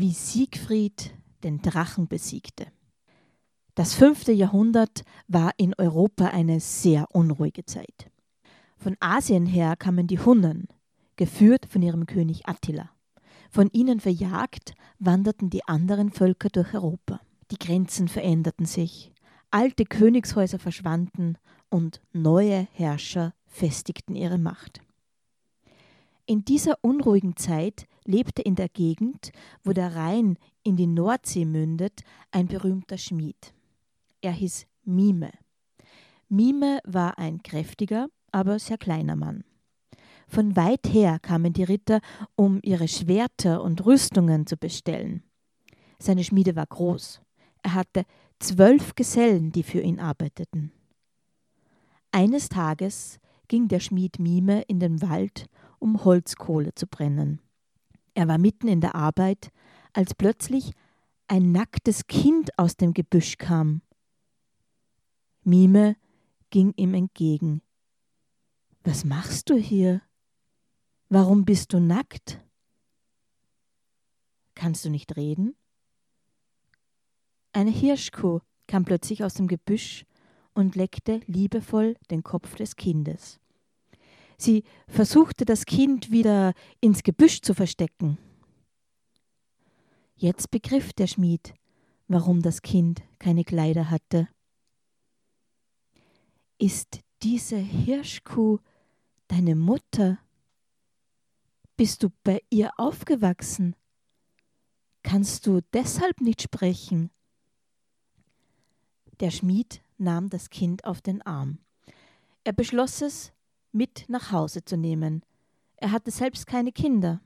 wie Siegfried den Drachen besiegte. Das fünfte Jahrhundert war in Europa eine sehr unruhige Zeit. Von Asien her kamen die Hunnen, geführt von ihrem König Attila. Von ihnen verjagt wanderten die anderen Völker durch Europa. Die Grenzen veränderten sich, alte Königshäuser verschwanden und neue Herrscher festigten ihre Macht. In dieser unruhigen Zeit lebte in der Gegend, wo der Rhein in die Nordsee mündet, ein berühmter Schmied. Er hieß Mime. Mime war ein kräftiger, aber sehr kleiner Mann. Von weit her kamen die Ritter, um ihre Schwerter und Rüstungen zu bestellen. Seine Schmiede war groß. Er hatte zwölf Gesellen, die für ihn arbeiteten. Eines Tages ging der Schmied Mime in den Wald, um Holzkohle zu brennen. Er war mitten in der Arbeit, als plötzlich ein nacktes Kind aus dem Gebüsch kam. Mime ging ihm entgegen. Was machst du hier? Warum bist du nackt? Kannst du nicht reden? Eine Hirschkuh kam plötzlich aus dem Gebüsch und leckte liebevoll den Kopf des Kindes. Sie versuchte das Kind wieder ins Gebüsch zu verstecken. Jetzt begriff der Schmied, warum das Kind keine Kleider hatte. Ist diese Hirschkuh deine Mutter? Bist du bei ihr aufgewachsen? Kannst du deshalb nicht sprechen? Der Schmied nahm das Kind auf den Arm. Er beschloss es, mit nach Hause zu nehmen. Er hatte selbst keine Kinder.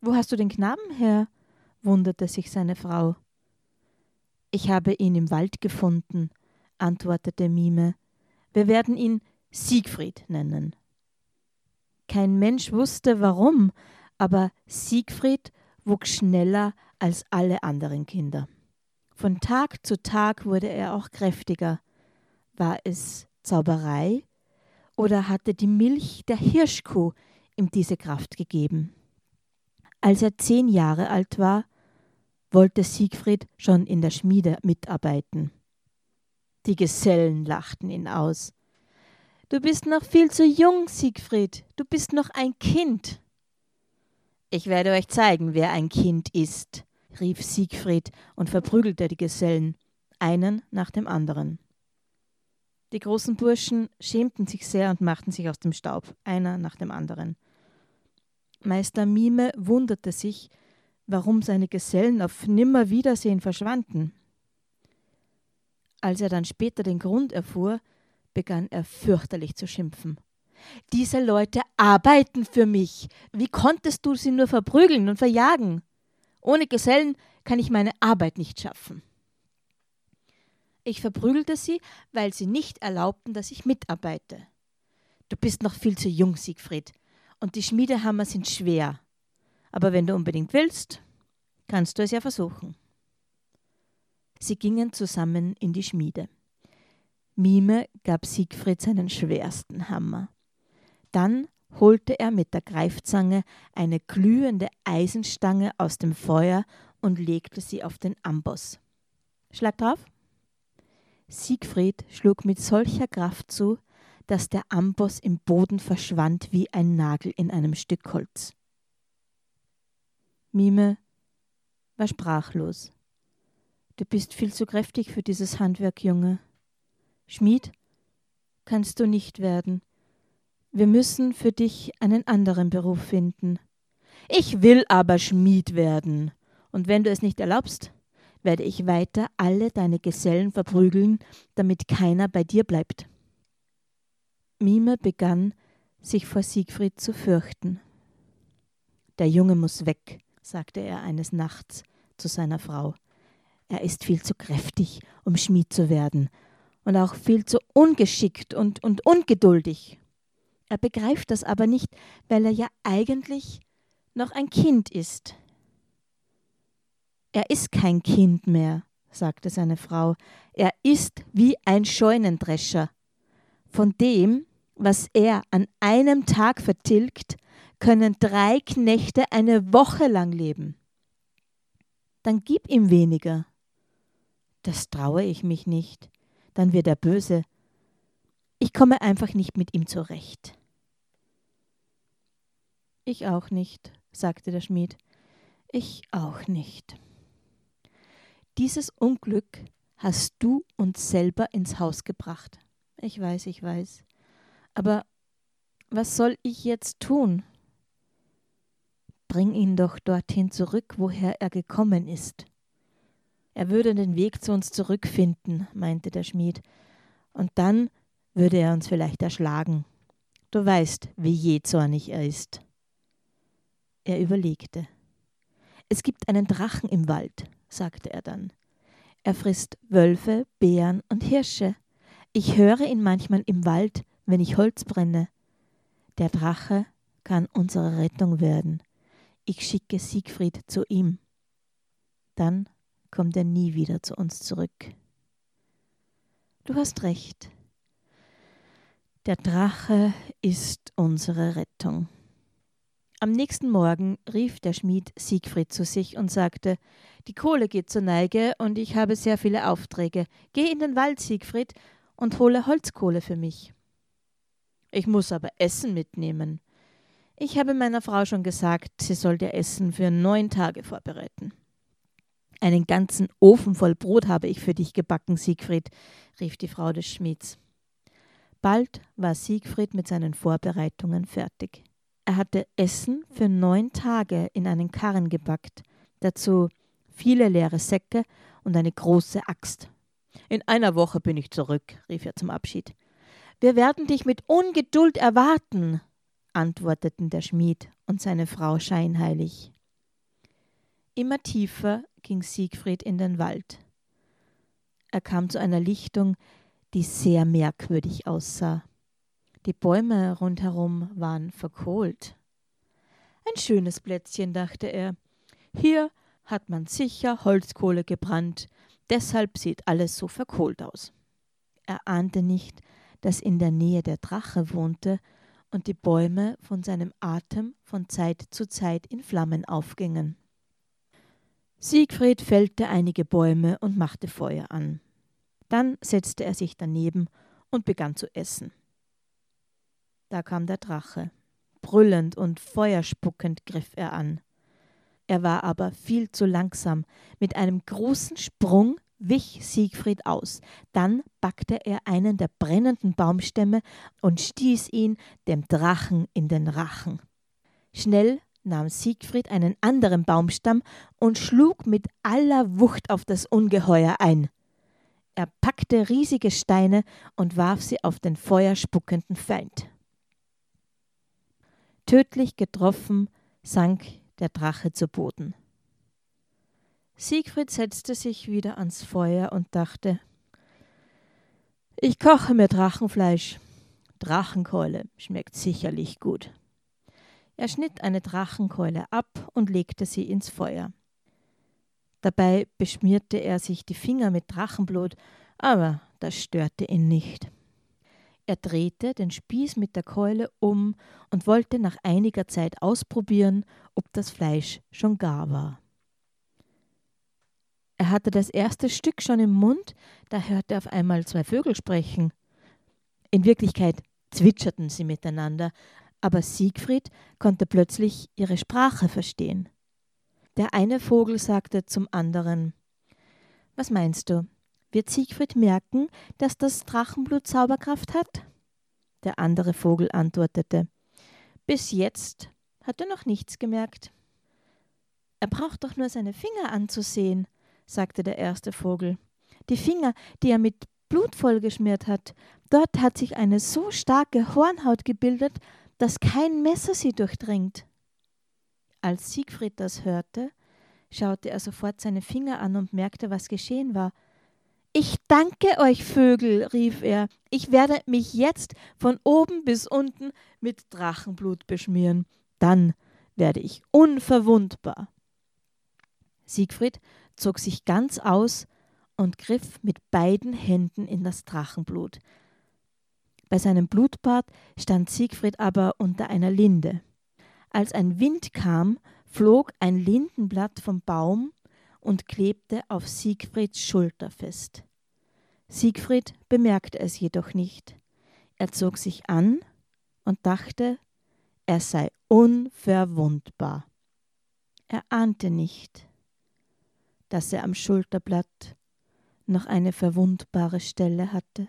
Wo hast du den Knaben her? wunderte sich seine Frau. Ich habe ihn im Wald gefunden, antwortete Mime. Wir werden ihn Siegfried nennen. Kein Mensch wusste warum, aber Siegfried wuchs schneller als alle anderen Kinder. Von Tag zu Tag wurde er auch kräftiger. War es Zauberei oder hatte die Milch der Hirschkuh ihm diese Kraft gegeben? Als er zehn Jahre alt war, wollte Siegfried schon in der Schmiede mitarbeiten. Die Gesellen lachten ihn aus. Du bist noch viel zu jung, Siegfried. Du bist noch ein Kind. Ich werde euch zeigen, wer ein Kind ist, rief Siegfried und verprügelte die Gesellen, einen nach dem anderen. Die großen Burschen schämten sich sehr und machten sich aus dem Staub, einer nach dem anderen. Meister Mime wunderte sich, warum seine Gesellen auf Nimmerwiedersehen verschwanden. Als er dann später den Grund erfuhr, begann er fürchterlich zu schimpfen. Diese Leute arbeiten für mich. Wie konntest du sie nur verprügeln und verjagen? Ohne Gesellen kann ich meine Arbeit nicht schaffen. Ich verprügelte sie, weil sie nicht erlaubten, dass ich mitarbeite. Du bist noch viel zu jung, Siegfried, und die Schmiedehammer sind schwer. Aber wenn du unbedingt willst, kannst du es ja versuchen. Sie gingen zusammen in die Schmiede. Mime gab Siegfried seinen schwersten Hammer. Dann holte er mit der Greifzange eine glühende Eisenstange aus dem Feuer und legte sie auf den Amboss. Schlag drauf! Siegfried schlug mit solcher Kraft zu, dass der Amboss im Boden verschwand wie ein Nagel in einem Stück Holz. Mime war sprachlos. Du bist viel zu kräftig für dieses Handwerk, Junge. Schmied kannst du nicht werden. Wir müssen für dich einen anderen Beruf finden. Ich will aber Schmied werden. Und wenn du es nicht erlaubst, werde ich weiter alle deine Gesellen verprügeln, damit keiner bei dir bleibt. Mime begann, sich vor Siegfried zu fürchten. Der Junge muss weg, sagte er eines Nachts zu seiner Frau. Er ist viel zu kräftig, um Schmied zu werden, und auch viel zu ungeschickt und, und ungeduldig. Er begreift das aber nicht, weil er ja eigentlich noch ein Kind ist. Er ist kein Kind mehr, sagte seine Frau. Er ist wie ein Scheunendrescher. Von dem, was er an einem Tag vertilgt, können drei Knechte eine Woche lang leben. Dann gib ihm weniger. Das traue ich mich nicht. Dann wird er böse. Ich komme einfach nicht mit ihm zurecht. Ich auch nicht, sagte der Schmied. Ich auch nicht. Dieses Unglück hast du uns selber ins Haus gebracht. Ich weiß, ich weiß. Aber was soll ich jetzt tun? Bring ihn doch dorthin zurück, woher er gekommen ist. Er würde den Weg zu uns zurückfinden, meinte der Schmied, und dann würde er uns vielleicht erschlagen. Du weißt, wie jähzornig er ist. Er überlegte. Es gibt einen Drachen im Wald, sagte er dann. Er frisst Wölfe, Bären und Hirsche. Ich höre ihn manchmal im Wald, wenn ich Holz brenne. Der Drache kann unsere Rettung werden. Ich schicke Siegfried zu ihm. Dann kommt er nie wieder zu uns zurück. Du hast recht. Der Drache ist unsere Rettung. Am nächsten Morgen rief der Schmied Siegfried zu sich und sagte Die Kohle geht zur Neige und ich habe sehr viele Aufträge. Geh in den Wald, Siegfried, und hole Holzkohle für mich. Ich muss aber Essen mitnehmen. Ich habe meiner Frau schon gesagt, sie soll dir Essen für neun Tage vorbereiten. Einen ganzen Ofen voll Brot habe ich für dich gebacken, Siegfried, rief die Frau des Schmieds. Bald war Siegfried mit seinen Vorbereitungen fertig. Er hatte Essen für neun Tage in einen Karren gepackt, dazu viele leere Säcke und eine große Axt. In einer Woche bin ich zurück, rief er zum Abschied. Wir werden dich mit Ungeduld erwarten, antworteten der Schmied und seine Frau scheinheilig. Immer tiefer ging Siegfried in den Wald. Er kam zu einer Lichtung, die sehr merkwürdig aussah. Die Bäume rundherum waren verkohlt. Ein schönes Plätzchen, dachte er. Hier hat man sicher Holzkohle gebrannt, deshalb sieht alles so verkohlt aus. Er ahnte nicht, dass in der Nähe der Drache wohnte und die Bäume von seinem Atem von Zeit zu Zeit in Flammen aufgingen. Siegfried fällte einige Bäume und machte Feuer an. Dann setzte er sich daneben und begann zu essen. Da kam der Drache. Brüllend und feuerspuckend griff er an. Er war aber viel zu langsam. Mit einem großen Sprung wich Siegfried aus. Dann packte er einen der brennenden Baumstämme und stieß ihn dem Drachen in den Rachen. Schnell nahm Siegfried einen anderen Baumstamm und schlug mit aller Wucht auf das Ungeheuer ein. Er packte riesige Steine und warf sie auf den feuerspuckenden Feind. Tödlich getroffen sank der Drache zu Boden. Siegfried setzte sich wieder ans Feuer und dachte Ich koche mir Drachenfleisch. Drachenkeule schmeckt sicherlich gut. Er schnitt eine Drachenkeule ab und legte sie ins Feuer. Dabei beschmierte er sich die Finger mit Drachenblut, aber das störte ihn nicht. Er drehte den Spieß mit der Keule um und wollte nach einiger Zeit ausprobieren, ob das Fleisch schon gar war. Er hatte das erste Stück schon im Mund, da hörte er auf einmal zwei Vögel sprechen. In Wirklichkeit zwitscherten sie miteinander, aber Siegfried konnte plötzlich ihre Sprache verstehen. Der eine Vogel sagte zum anderen Was meinst du? Wird Siegfried merken, dass das Drachenblut Zauberkraft hat? Der andere Vogel antwortete Bis jetzt hat er noch nichts gemerkt. Er braucht doch nur seine Finger anzusehen, sagte der erste Vogel. Die Finger, die er mit Blut vollgeschmiert hat, dort hat sich eine so starke Hornhaut gebildet, dass kein Messer sie durchdringt. Als Siegfried das hörte, schaute er sofort seine Finger an und merkte, was geschehen war. Ich danke euch, Vögel, rief er, ich werde mich jetzt von oben bis unten mit Drachenblut beschmieren, dann werde ich unverwundbar. Siegfried zog sich ganz aus und griff mit beiden Händen in das Drachenblut. Bei seinem Blutbad stand Siegfried aber unter einer Linde. Als ein Wind kam, flog ein Lindenblatt vom Baum und klebte auf Siegfrieds Schulter fest. Siegfried bemerkte es jedoch nicht. Er zog sich an und dachte, er sei unverwundbar. Er ahnte nicht, dass er am Schulterblatt noch eine verwundbare Stelle hatte.